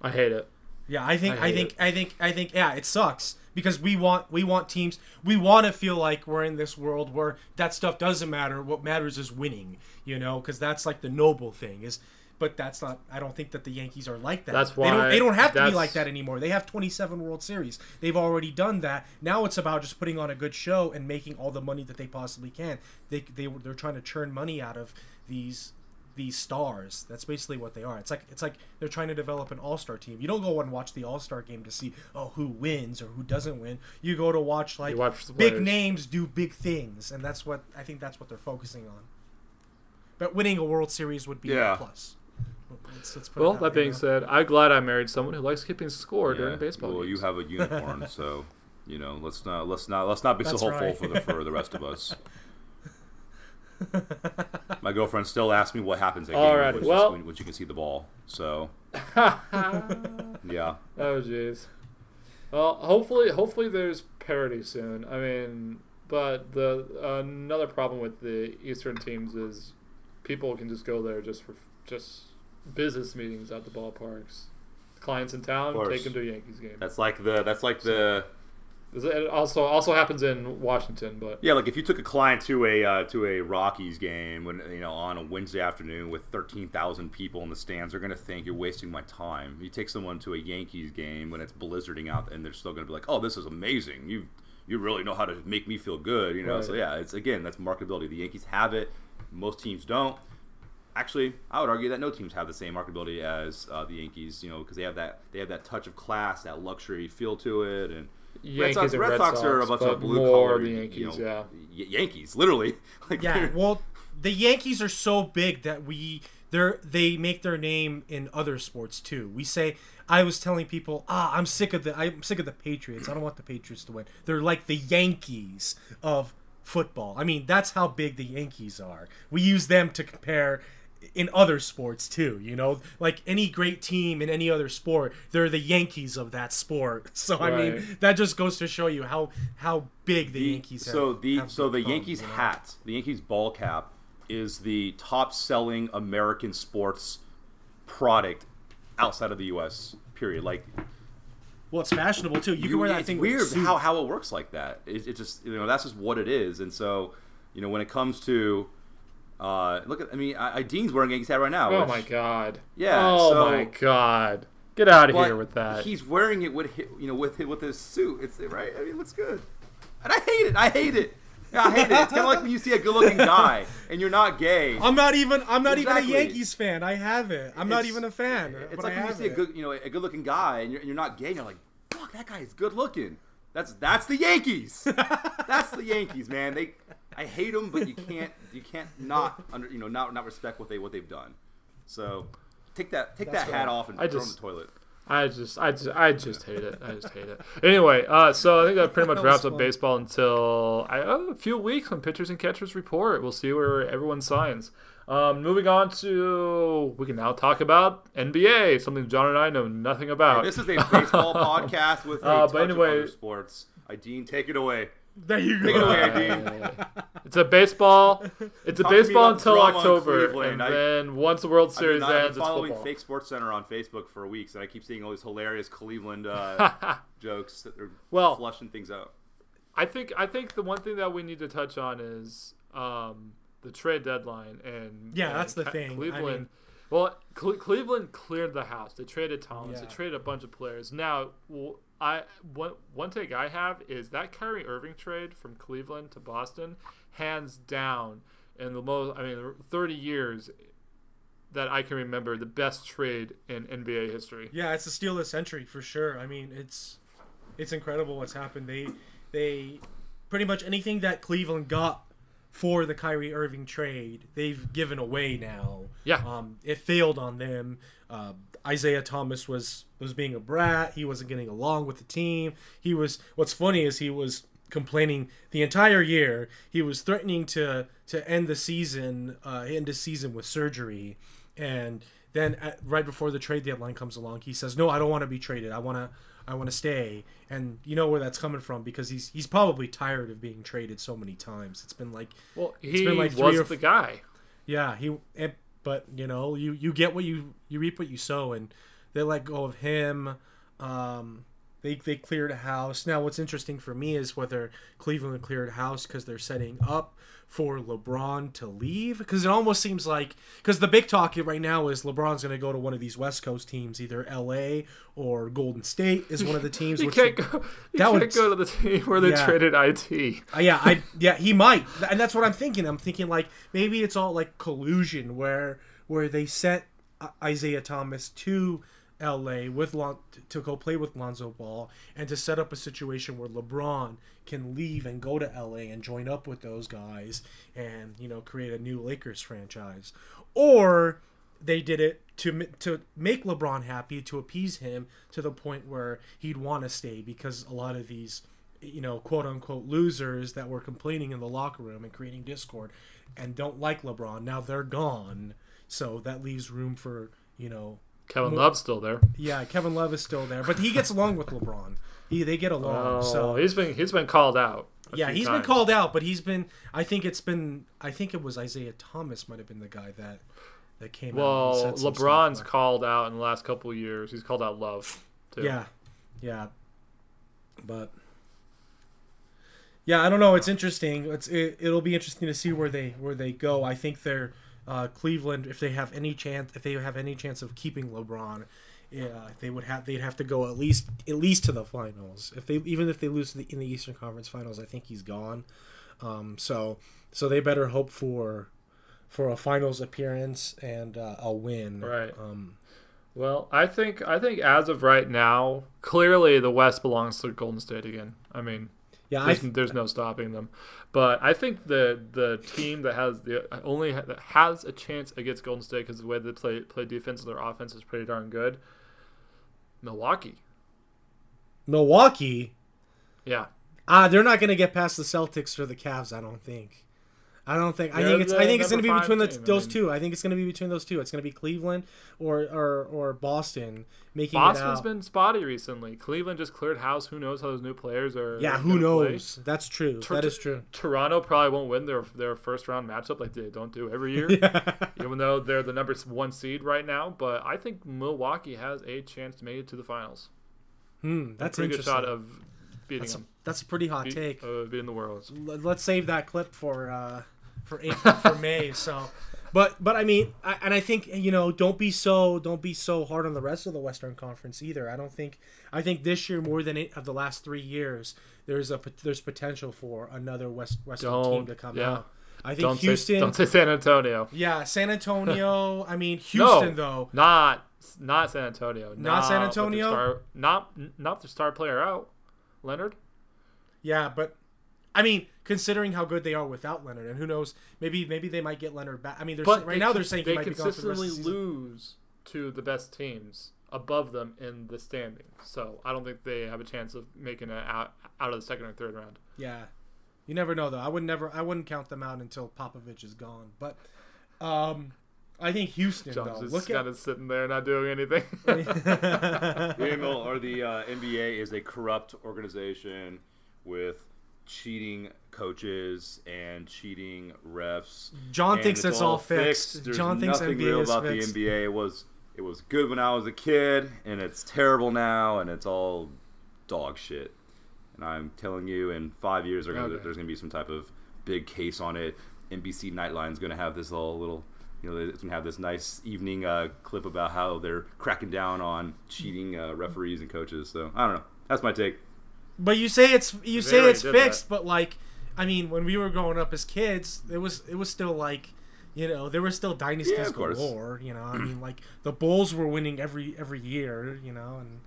I hate it. Yeah, I think I I, think it. I think I think yeah, it sucks because we want we want teams we want to feel like we're in this world where that stuff doesn't matter. What matters is winning, you know, because that's like the noble thing is. But that's not. I don't think that the Yankees are like that. That's they don't. why- They don't have to be like that anymore. They have 27 World Series. They've already done that. Now it's about just putting on a good show and making all the money that they possibly can. They they they're trying to churn money out of these these stars. That's basically what they are. It's like it's like they're trying to develop an all-star team. You don't go and watch the all-star game to see oh who wins or who doesn't win. You go to watch like watch big players. names do big things, and that's what I think that's what they're focusing on. But winning a World Series would be Yeah. a plus. Let's, let's put Well, that that being know? said, I'm glad I married someone who likes keeping score Yeah. during baseball well, games. you have a unicorn, [LAUGHS] so you know, let's not let's not let's not be That's so hopeful right. for the for the rest of us. [LAUGHS] My girlfriend still asks me what happens at Alrighty, games, which well- when, when she can see the ball. So [LAUGHS] yeah, Oh jeez. Well, hopefully, hopefully there's parity soon. I mean, but the another problem with the Eastern teams is people can just go there just for just business meetings at the ballparks. Clients in town take them to a Yankees game. that's like the that's like the It also also happens in Washington, but Yeah, like if you took a client to a uh, to a Rockies game when you know on a Wednesday afternoon with thirteen thousand people in the stands, they're gonna think you're wasting my time. You take someone to a Yankees game when it's blizzarding out, and they're still gonna be like, "Oh, this is amazing! You you really know how to make me feel good," you know. So yeah, it's again that's marketability. The Yankees have it, most teams don't. Actually, I would argue that no teams have the same marketability as uh, the Yankees, you know, because they have that they have that touch of class, that luxury feel to it, and Red Sox, and Red Red Sox are a bunch of blue collar Yankees, you know, yeah. Y- Yankees, literally. [LAUGHS] Like Yeah, they're- well, the Yankees are so big that we they're they make their name in other sports too. We say I was telling people, ah, I'm sick of the I'm sick of the Patriots. I don't want the Patriots to win. They're like the Yankees of football. I mean, that's how big the Yankees are. We use them to compare in other sports too, you know? Like any great team in any other sport, they're the Yankees of that sport. [LAUGHS] So I mean, that just goes to show you how how big the, the- Yankees so have, the have so the Yankees you know? hat, the Yankees ball cap, is the top selling American sports product outside of the U.S. Period. Like Well, it's fashionable too. You, can wear that thing weird how, how it works like that. It, it just you know that's just what it is. And so you know when it comes to uh, look at I mean I, I Dean's wearing a Yankees hat right now. oh which- my god. Yeah, Oh so- my god. Get out of here with that. He's wearing it with you know with with his suit. It's right. I mean, it looks good. And I hate it. I hate it. I hate it. It's kind of like when you see a good-looking guy [LAUGHS] and you're not gay. I'm not even. I'm not Exactly. even a Yankees fan. I have it. I'm not even a fan. It's like I when you see a good, you know, a good-looking guy and you're, and you're not gay. and You're like, fuck, that guy is good-looking. That's that's the Yankees. [LAUGHS] that's the Yankees, man. They, I hate them, but you can't you can't not under you know not not respect what they what they've done. So take that take That's that hat right. off and I throw just- it in the toilet. I just, I just, I just hate it. I just hate it. Anyway, uh, so I think that pretty much That was wraps up baseball until I, uh, a few weeks when pitchers and catchers report. We'll see where everyone signs. Um, moving on to, we can now talk about NBA, something John and I know nothing about. This is a baseball [LAUGHS] podcast with a Uh, but touch anyway- of other sports. I dean, take it away. There you Take it go. away, Dean. [LAUGHS] It's a baseball. It's a Talk to me baseball until October, and I- then once the World I've Series I've been ends, it's following football. Fake Sports Center on Facebook for weeks, and I keep seeing all these hilarious Cleveland uh, [LAUGHS] jokes that they're Well- flushing things out. I think I think the one thing that we need to touch on is um, the trade deadline and Yeah, and that's the Ca- thing. I Cleveland. mean- well, Cle- Cleveland cleared the house. They traded Thomas. They traded a bunch of players. Now, w- I one one take I have is that Kyrie Irving trade from Cleveland to Boston, hands down, in the most I mean, thirty years that I can remember, the best trade in NBA history. Yeah, it's the steal of the century for sure. I mean, it's it's incredible what's happened. They they pretty much anything that Cleveland got for the Kyrie Irving trade, they've given away now. Yeah. Um, it failed on them. Uh, Isaiah Thomas was was being a brat. He wasn't getting along with the team. He was. What's funny is he was complaining the entire year. He was threatening to to end the season, uh, end the season with surgery, and then at, right before the trade deadline comes along, he says, "No, I don't want to be traded. I want to." I want to stay, and you know where that's coming from because he's he's probably tired of being traded so many times. It's been like Well, he been like was the f- guy. yeah, he. But you know, you you get what you you reap what you sow, and they let go of him. Um, they they cleared a house. Now, what's interesting for me is whether Cleveland cleared a house because they're setting up for LeBron to leave. Because it almost seems like because the big talk right now is LeBron's going to go to one of these West Coast teams, either L.A. or Golden State is one of the [LAUGHS] teams. You which can't go. You that can't would- go to the team where they Yeah. traded it. Uh, yeah, I yeah he might, and that's what I'm thinking. I'm thinking like maybe it's all like collusion where where they sent Isaiah Thomas to L.A. with Lon- to go play with Lonzo Ball and to set up a situation where LeBron can leave and go to L.A. and join up with those guys and you know create a new Lakers franchise, or they did it to to make LeBron happy to appease him to the point where he'd want to stay because a lot of these you know quote unquote losers that were complaining in the locker room and creating discord and don't like LeBron now they're gone so that leaves room for you know Kevin Mo- Love's still there. yeah Kevin Love is still there but he gets along with LeBron he they get along Oh, so he's been he's been called out. yeah he's times. been called out but he's been I think it's been I think it was Isaiah Thomas might have been the guy that that came out Well, some stuff, LeBron's called out in the last couple of years. He's called out Love. Too. Yeah, yeah, but Yeah, I don't know. It's interesting. It's it, it'll be interesting to see where they where they go. I think they're uh, Cleveland if they have any chance if they have any chance of keeping LeBron, yeah, they would have they'd have to go at least at least to the finals. If they even if they lose the, in the Eastern Conference Finals, I think he's gone. Um, so so they better hope for for a finals appearance and uh, a win. Right. Um, Well, I think I think as of right now, clearly the West belongs to Golden State again. I mean, yeah, I there's, there's no stopping them. But I think the the team that has the only that has a chance against Golden State because the way they play play defense and their offense is pretty darn good. Milwaukee, Milwaukee. yeah, Ah, they're not going to get past the Celtics or the Cavs. I don't think. I don't think. I They're think it's. I think it's going to be between the, team, I those mean. two. I think it's going to be between those two. It's going to be Cleveland or or or Boston making Boston's it out. Boston's been spotty recently. Cleveland just cleared house. Who knows how those new players are? yeah, who gonna play. knows? That's true. Tur- that is true. Toronto probably won't win their their first round matchup like they don't do every year. [LAUGHS] yeah. even though they're the number one seed right now. But I think Milwaukee has a chance to make it to the finals. Hmm, that's Pretty good shot of beating that's, a, that's a pretty hot beat- take. uh, beating the Worlds. Let- Let's save that clip for uh for April, for May. So, but but I mean, I, and I think you know, don't be so don't be so hard on the rest of the Western Conference either. I don't think I think this year more than eight of the last three years, there's a there's potential for another West Western team Don't- to come yeah. out. I think Don't Houston. say don't say San Antonio. yeah, San Antonio. I mean [LAUGHS] Houston no, though. not not San Antonio. Not San Antonio? Star, not not the star player out. Leonard. Yeah, but I mean, considering how good they are without Leonard, and who knows, maybe maybe they might get Leonard back. I mean, they're But right they now they're saying he they might be gone for the rest of consistently the lose to the best teams above them in the standings. So I don't think they have a chance of making it out out of the second or third round. Yeah, you never know though. I would never. I wouldn't count them out until Popovich is gone. But um, I think Houston John's though. just Look kind at. of sitting there not doing anything. The angle or the uh, NBA is a corrupt organization with cheating coaches and cheating refs. John thinks it's that's all fixed. There's John thinks nothing NBA real is about fixed. the NBA. It was it was good when I was a kid, and it's terrible now, and it's all dog shit. And I'm telling you, in five years, gonna, there's gonna be some type of big case on it. NBC Nightline's gonna have this all little. You know, it's gonna have this nice evening uh, clip about how they're cracking down on cheating uh, referees and coaches. So I don't know. That's my take. But you say it's you They say it's fixed, but like, I mean, when we were growing up as kids, it was it was still like. You know, there were still dynasties Yeah, of course. galore. You know, I mean, like the Bulls were winning every every year. You know, and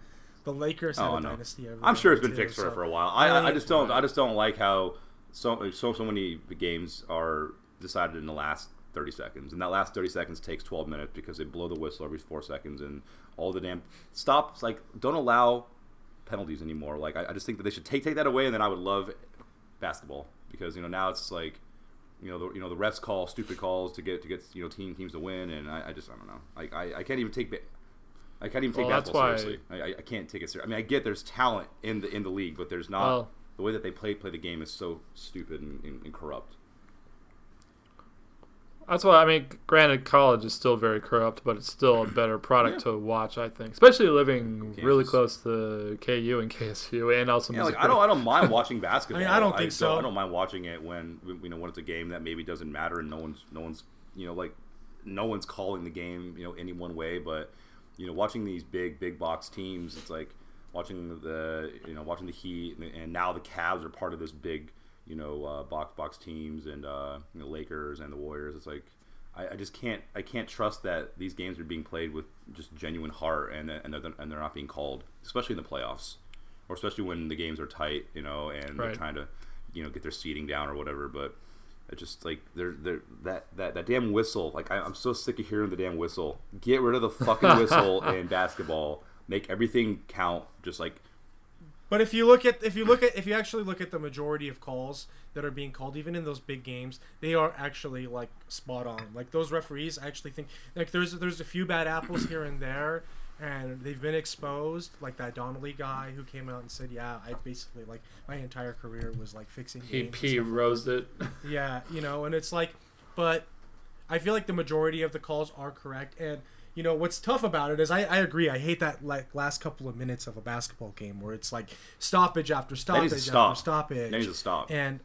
the Lakers had Oh, a I know. dynasty. Every I'm sure it's been too, fixed for, so- for a while. I, I I, just don't I just don't like how so so so many games are decided in the last 30 seconds, and that last 30 seconds takes 12 minutes because they blow the whistle every four seconds, and all the damn stops like don't allow penalties anymore. Like I, I just think that they should take take that away, and then I would love basketball because you know now it's like. You know, the, you know the refs call stupid calls to get to get you know team teams to win, and I, I just I don't know. Like I, I can't even take I can't even take Well, basketball seriously. I, I- I can't take it seriously. I mean, I get there's talent in the in the league, but there's not Well- the way that they play play the game is so stupid and, and, and corrupt. That's why I mean, granted, college is still very corrupt, but it's still a better [CLEARS THROAT] product to watch. I think, especially living Kansas. really close to KU and [LAUGHS] KSU, and also Yeah, like I don't I don't mind [LAUGHS] watching basketball. I don't think so. I don't mind watching it when you know when it's a game that maybe doesn't matter and no one's no one's you know like no one's calling the game you know any one way, but you know watching these big big box teams, it's like watching the you know watching the Heat and, and now the Cavs are part of this big you know uh, box box teams and uh, know, Lakers and the Warriors. It's like I, I just can't I can't trust that these games are being played with just genuine heart and and they're, and they're not being called, especially in the playoffs, or especially when the games are tight, you know, and they're trying to you know get their seating down or whatever. But it's just like they're, they're that that that damn whistle. Like I, I'm so sick of hearing the damn whistle. Get rid of the fucking [LAUGHS] whistle in basketball. Make everything count. Just like But if you look at if you look at if you actually look at the majority of calls that are being called, even in those big games, they are actually like spot on. Like those referees, I actually think like there's there's a few bad apples here and there, and they've been exposed. Like that Donnelly guy who came out and said, "Yeah, I basically like my entire career was like fixing he games." and he stuff like rose it. [LAUGHS] yeah, you know, and it's like, but I feel like the majority of the calls are correct, and you know what's tough about it is I, I agree I hate that like last couple of minutes of a basketball game where it's like stoppage after stoppage stop. after stoppage That needs to stop. and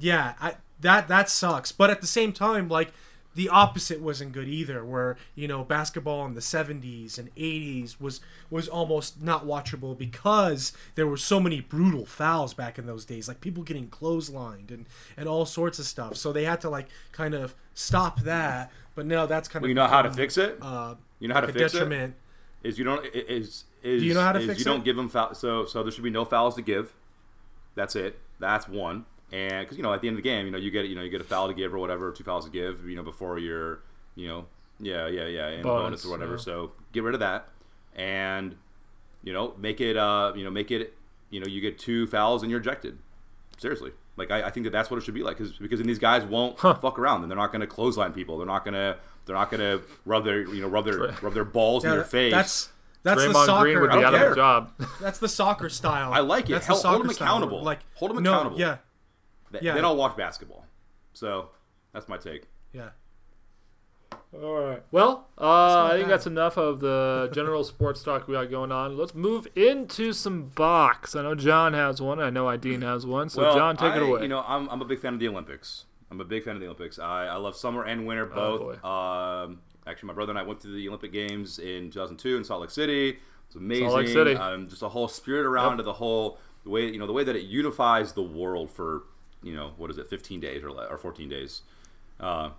yeah I that that sucks but at the same time like the opposite wasn't good either where you know basketball in the 70s and 80s was was almost not watchable because there were so many brutal fouls back in those days like people getting clotheslined and and all sorts of stuff so they had to like kind of stop that but now that's kind Well, of you know how to fix it. uh, you know how to fix it. detriment Is you don't is is Do you know how to fix you don't give them foul. So so there should be no fouls to give. That's it. That's one. And because you know at the end of the game, you know you get you know you get a foul to give or whatever, two fouls to give. You know before your you know yeah yeah yeah and bonus, Bonus, or whatever. yeah. So get rid of that and you know make it uh you know make it you know you get two fouls and you're ejected. Seriously. Like I, I think that that's what it should be like, cause, because then these guys won't fuck around, and they're not going to clothesline people. They're not going to, they're not going to rub their, you know, rub their, rub their balls in Yeah, their face. that's that's the soccer Green would be out of care. a job. [LAUGHS] That's the soccer style. I like it. That's Hell, the hold soccer them style. accountable. Like Hold them no, accountable. Yeah, Th- yeah. Then I'll watch basketball. So that's my take. yeah. All right. Well, uh, I think bad. that's enough of the [LAUGHS] general sports talk we got going on. Let's move into some balks. I know John has one. I know Ideen has one. So, well, John, take I, it away. You know, I'm, I'm a big fan of the Olympics. I'm a big fan of the Olympics. I, I love summer and winter Oh, both. um, actually, my brother and I went to the Olympic Games in 2002 in Salt Lake City. It's amazing. Salt Lake City. Um, just a whole spirit around Yep. it. The whole the way you know the way that it unifies the world for you know what is it 15 days or, or 14 days. Uh,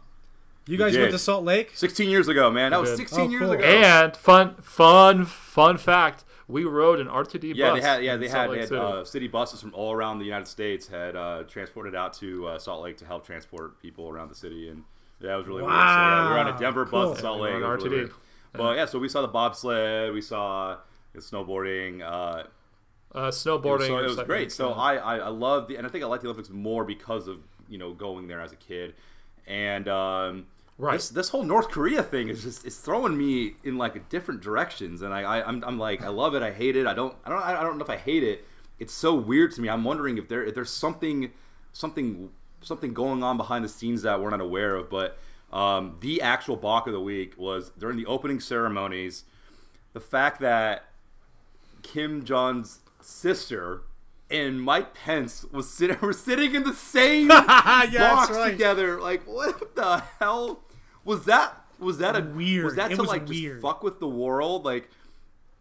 You guys did. went to Salt Lake? 16 years ago, man. That was 16 Oh, years cool. ago. and fun, fun, fun fact: we rode an RTD Yeah, bus. they had yeah they Salt had, they had City. uh, city buses from all around the United States had uh, transported out to uh, Salt Lake to help transport people around the city, and that was really weird. So, yeah, we were on a Wow, Denver cool. bus to Salt Yeah, we Lake. were on It was really RTD. But yeah, so we saw the bobsled, we saw the snowboarding. Uh, uh, it was, snowboarding. so, it was something. great. So I, I I love the and I think I like the Olympics more because of you know going there as a kid, and um, Right. this this whole North Korea thing is just it's throwing me in like different directions, and I, I I'm, I'm like I love it, I hate it, I don't I don't I don't know if I hate it. It's so weird to me. I'm wondering if there if there's something something something going on behind the scenes that we're not aware of. But um, the actual balk of the week was during the opening ceremonies, the fact that Kim Jong's sister and Mike Pence was sitting [LAUGHS] were sitting in the same [LAUGHS] yeah, box right. together. Like what the hell was that? Was that a Weird. Was that It to was like weird. just fuck with the world? Like,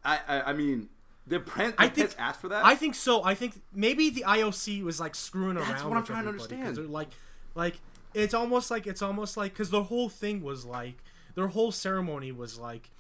I I, I mean, did Pence, I think- Pence ask for that? I think so. I think maybe the IOC was like screwing around. That's what I'm trying to understand. Like, like it's almost like it's almost like because the whole thing was like their whole ceremony was like.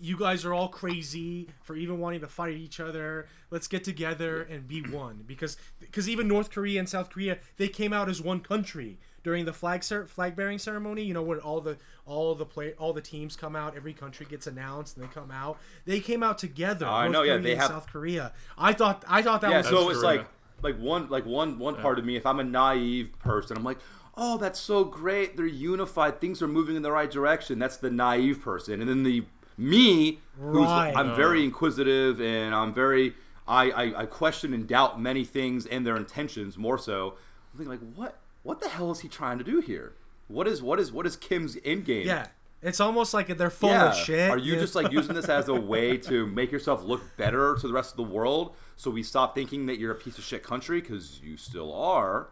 You guys are all crazy for even wanting to fight each other. Let's get together and be one because because even North Korea and South Korea they came out as one country during the flag cer- flag bearing ceremony. You know when all the all the play all the teams come out, every country gets announced and they come out. They came out together. I North know, yeah, they have- South Korea. I thought I thought that yeah, was so That's it's like like one like one one part of me, if I'm a naive person, I'm like, oh, that's so great. They're unified. Things are moving in the right direction. That's the naive person, and then the me, who's Right. I'm very oh. inquisitive and I'm very I, I I question and doubt many things and their intentions more so. I'm thinking like, what what the hell is he trying to do here? What is what is what is Kim's end game? Yeah, it's almost like they're full Yeah. of shit. Are you just like using this as a [LAUGHS] way to make yourself look better to the rest of the world? So we stop thinking that you're a piece of shit country because you still are.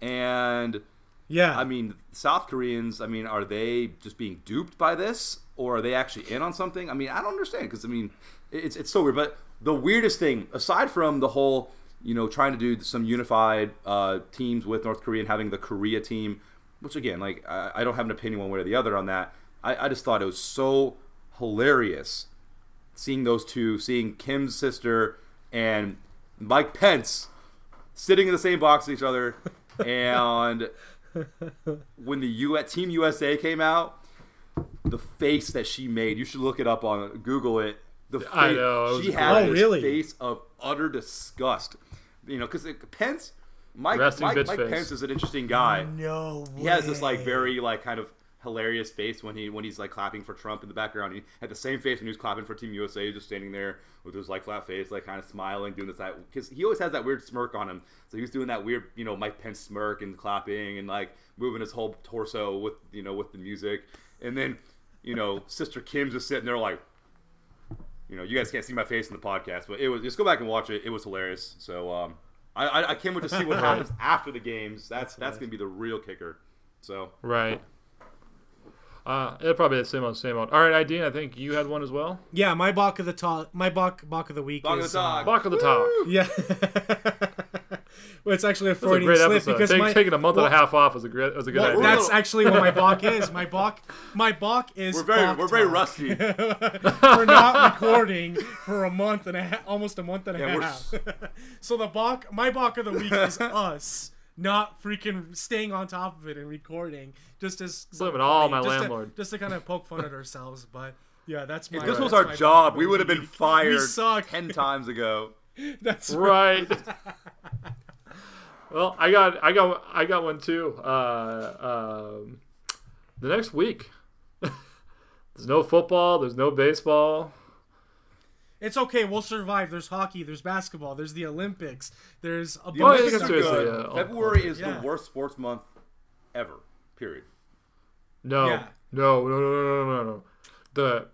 And yeah? I mean, South Koreans. I mean, are they just being duped by this, or are they actually in on something? I mean, I don't understand because I mean, it's it's so weird. But the weirdest thing, aside from the whole, you know, trying to do some unified uh, teams with North Korea and having the Korea team, which again, like I, I don't have an opinion one way or the other on that. I, I just thought it was so hilarious seeing those two, seeing Kim's sister and Mike Pence sitting in the same box with each other, [LAUGHS] and when the U Team USA came out, the face that she made, you should look it up on Google it. The face, I know, it she had Oh, this really? face of utter disgust. You know, because Pence, Mike, Resting Mike, Mike. Pence is an interesting guy no. he has this like very like kind of hilarious face when he when he's like clapping for Trump in the background. He had the same face when he was clapping for Team USA, just standing there with his like flat face, like kind of smiling, doing this that because he always has that weird smirk on him. So he was doing that weird, you know, Mike Pence smirk and clapping and like moving his whole torso with you know with the music. And then you know, Sister Kim's just sitting there like, you know, you guys can't see my face in the podcast, but it was just go back and watch it. It was hilarious. So um, I, I I can't wait to see what [LAUGHS] happens after the games. That's that's gonna be the real kicker. So Right. Uh, it'll probably be the same old, same old. All right, ID. I think you had one as well. Yeah, my balk of the talk, my balk balk of the week Balk of is the talk. Block of the talk. Uh, yeah. [LAUGHS] well, it's actually a That's a great slip episode. because Take, my, taking a month well, and a half off was a great. Was a good well, idea. that's actually what my balk [LAUGHS] is. My balk, my balk is. we're very we're very rusty. [LAUGHS] we're not recording for a month and a half, almost a month and a Yeah, we're half. [LAUGHS] so the balk, my balk of the week is us not freaking staying on top of it and recording, just as Blaming all my just to- landlord. just to kind of poke fun at ourselves. But yeah, that's my. If this that's was our job, we would have been fired We suck. ten times ago. That's right. Well, I got, I got, I got one too. Uh, um, the next week, [LAUGHS] there's no football. There's no baseball. It's okay. We'll survive. There's hockey. There's basketball. There's the Olympics. There's a The bunch yeah, of that's stuff. true. good. yeah, February is yeah. the worst sports month ever. Period. No, Yeah. no, no, no, no, no, no, no. The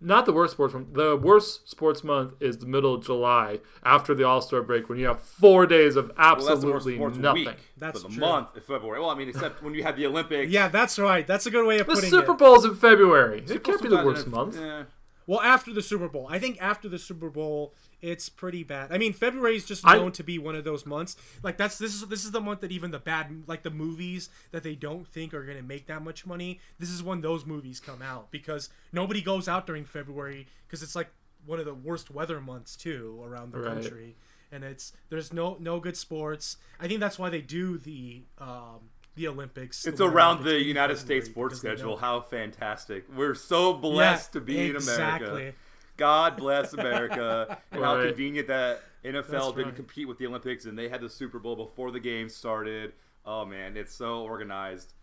not the worst sports month. The worst sports month is the middle of July after the All Star break when you have four days of Well, that's absolutely nothing. week. That's for the month of February. Well, I mean, except when you have the Olympics. Yeah, that's right. That's a good way of The putting Super it. The Super Bowl's in February. It can't be the worst month. eh. Well, after the Super Bowl, I think after the Super Bowl, it's pretty bad. I mean, February is just I- known to be one of those months. Like that's this is this is the month that even the bad like the movies that they don't think are going to make that much money. This is when those movies come out because nobody goes out during February because it's like one of the worst weather months too around the Right. country. And it's there's no no good sports. I think that's why they do the um the Olympics. It's the around Olympics the United February States sports schedule. How fantastic. We're so blessed Yeah, to be in. America. God bless America. [LAUGHS] and how convenient that NFL That's didn't right. compete with the Olympics and they had the Super Bowl before the game started. Oh, man, it's so organized.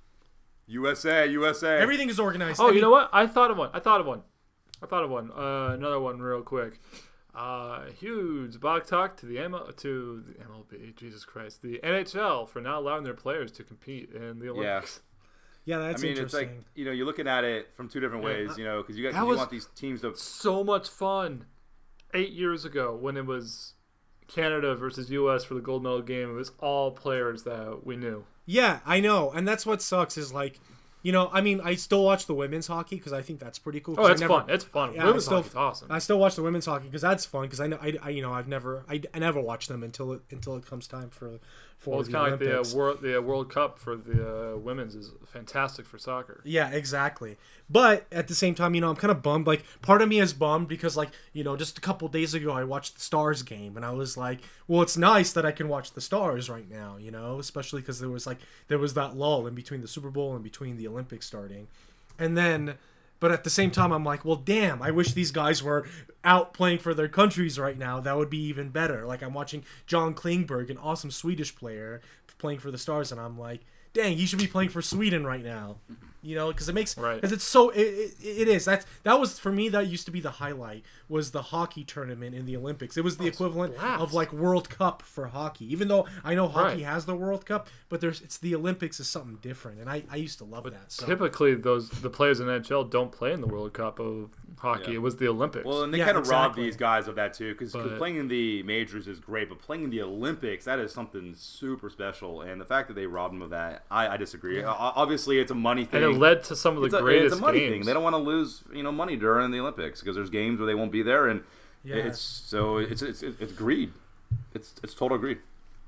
USA, USA. Everything is organized. Oh, I you mean, know what? I thought of one. I thought of one. I thought of one. Uh, another one, real quick. Uh, huge block talk to the M- to the MLB. Jesus Christ, the NHL for not allowing their players to compete in the Olympics. [LAUGHS] Yeah, that's I mean, it's like, you know, you're looking at it from two different Yeah. ways, you know, because you, got, you want these teams to. So much fun. Eight years ago, when it was Canada versus U.S. for the gold medal game, it was all players that we knew. Yeah, I know, and that's what sucks is like, you know, I mean, I still watch the women's hockey because I think that's pretty cool. Oh, it's never- fun. It's fun. Yeah, Women's hockey's awesome. I still watch the women's hockey because that's fun because I know I, I you know I've never I, I never watch them until it until it comes time for for well, it's the kind of like the uh, world the uh, World Cup for the uh, women's is fantastic for soccer. Yeah, exactly. But at the same time, you know, I'm kind of bummed. Like, part of me is bummed because, like, you know, just a couple days ago, I watched the Stars game, and I was like, well, it's nice that I can watch the Stars right now, you know, especially because there was like there was that lull in between the Super Bowl and between the Olympics starting, and then. But at the same time, I'm like, well, damn, I wish these guys were out playing for their countries right now. That would be even better. Like, I'm watching John Klingberg, an awesome Swedish player, playing for the Stars, and I'm like, dang, he should be playing for Sweden right now. You know, because it makes Right. because it's so it, it, it is that's that was for me that used to be the highlight was the hockey tournament in the Olympics. It was the oh, equivalent blast. of like World Cup for hockey. Even though I know hockey Right. has the World Cup, but there's it's the Olympics is something different, and I, I used to love that. So. Typically, those the players in NHL don't play in the World Cup of hockey. Yeah. It was the Olympics. Well, and they Yeah, kind of robbed these guys of that too, because playing in the majors is great, but playing in the Olympics that is something super special. And the fact that they robbed them of that, I, I disagree. O- Obviously, it's a money thing. And it led to some of the it's a, greatest it's a money games. thing. They don't want to lose, you know, money during the Olympics because there's games where they won't be there, and Yeah. it's so it's it's it's greed. It's it's total greed.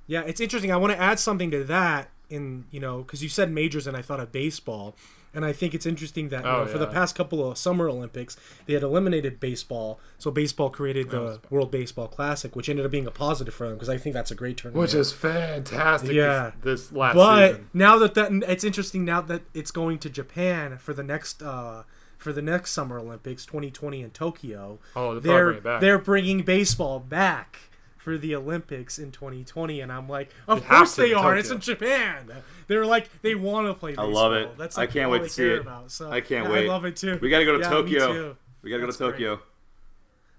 Yeah, it's interesting. I want to add something to that in, you know, because you said majors and I thought of baseball. And I think it's interesting that you Oh, know, for the past couple of Summer Olympics, they had eliminated baseball. So baseball created the World Baseball Classic, which ended up being a positive for them because I think that's a great tournament. which is fantastic. Yeah. this, this last but season. now that that it's interesting now that it's going to Japan for the next uh for the next Summer Olympics 2020 in Tokyo. Oh, they're they're back. they're bringing baseball back for the Olympics in 2020 and I'm like of course they are it's in Japan. They're like they want to play I love it. That's I like can't all wait to see it. About. So I can't yeah, wait. I love it too. We got to go to Yeah, Tokyo. We got to go to great. Tokyo.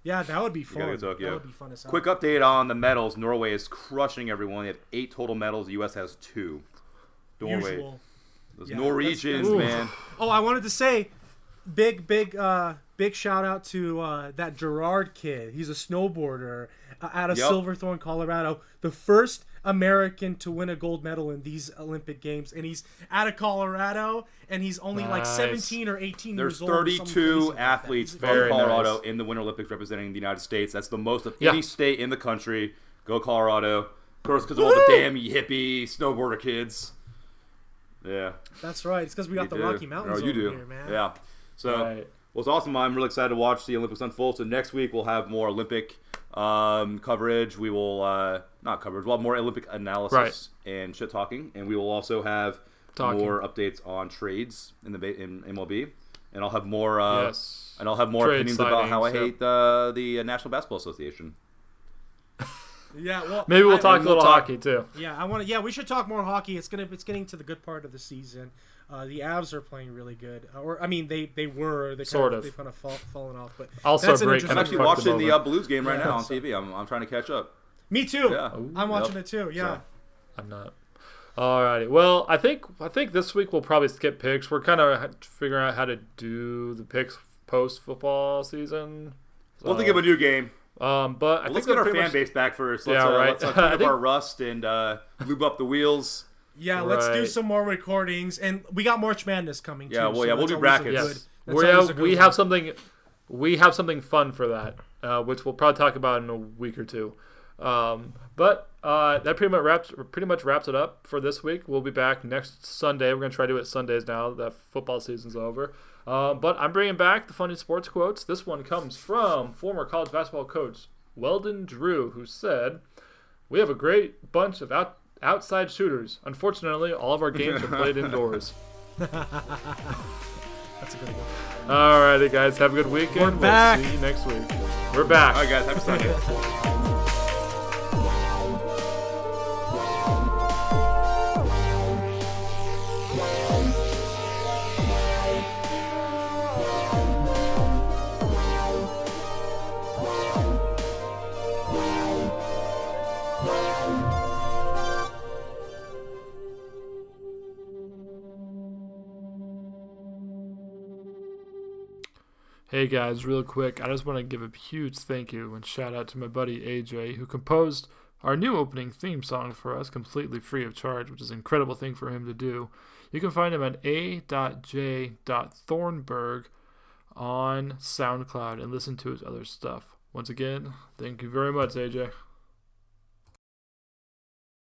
Yeah, that would be fun. go to Tokyo. That would be fun as. Quick update on the medals. Norway is crushing everyone. They have eight total medals. The U.S. has two. Norway. Usual. Those Yeah, Norwegians, man. Oh, I wanted to say big, big, uh, big shout out to uh, that Gerard kid. He's a snowboarder uh, out of Yep. Silverthorne, Colorado. The first American to win a gold medal in these Olympic Games, and he's out of Colorado, and he's only like 17 or 18 There's years old. or something crazy 32 athletes He's from Colorado nice. in the Winter Olympics representing the United States. That's the most of Yeah. any state in the country. Go Colorado. Of course, because of all the damn hippie snowboarder kids. Yeah. That's right. It's because we got you the do. Rocky Mountains Oh, you over do. here, man. Yeah. So, Right. well, it's awesome. I'm really excited to watch the Olympics unfold. So next week we'll have more Olympic um, coverage. We will uh, not coverage. We'll have more Olympic analysis and shit talking, and we will also have Talking. more updates on trades in the in MLB, and I'll have more. Uh, yes. And I'll have more Trade opinions about how I yep. hate uh, the uh, National Basketball Association. [LAUGHS] Yeah. Well, Maybe we'll I- talk a we'll little talk- hockey too. Yeah, I want to. Yeah, we should talk more hockey. It's gonna. It's getting to the good part of the season. Uh, the Avs are playing really good, Uh, or I mean, they they were. They kind Sort of, of. They've kind of fall, fallen off, but Also that's an break I'm kind interesting- of actually watching the uh, Blues game right Yeah, now on so- TV. I'm, I'm trying to catch up. Me too. Yeah. I'm watching Yep. it too. Yeah. So- I'm not. Alrighty. Well, I think I think this week we'll probably skip picks. We're kind of figuring out how to do the picks post football season. We'll think of a new game. Um, but I Well, think let's get we're our pretty fan much- base back first. Let's, Yeah, uh, right. Let's uh, [LAUGHS] I clean up think- our rust and uh, lube up the wheels. Yeah, let's do some more recordings, and we got March Madness coming. Yeah, too, well, so yeah, we'll do brackets. Yes, we have we one. have something we have something fun for that, uh, which we'll probably talk about in a week or two. Um, but uh, that pretty much wraps pretty much wraps it up for this week. We'll be back next Sunday. We're gonna try to do it Sundays now that football season's over. Um, but I'm bringing back the funny sports quotes. This one comes from former college basketball coach Weldon Drew, who said, "We have a great bunch of out, outside shooters. Unfortunately, all of our games are played [LAUGHS] indoors." That's a good one. Alrighty, guys. Have a good weekend. We're we'll back. see you next week. We're back. All right, guys. Happy Sunday. [LAUGHS] Hey guys, real quick, I just want to give a huge thank you and shout out to my buddy AJ who composed our new opening theme song for us completely free of charge, which is an incredible thing for him to do. You can find him at a.j.thornburg on SoundCloud and listen to his other stuff. Once again, thank you very much, AJ.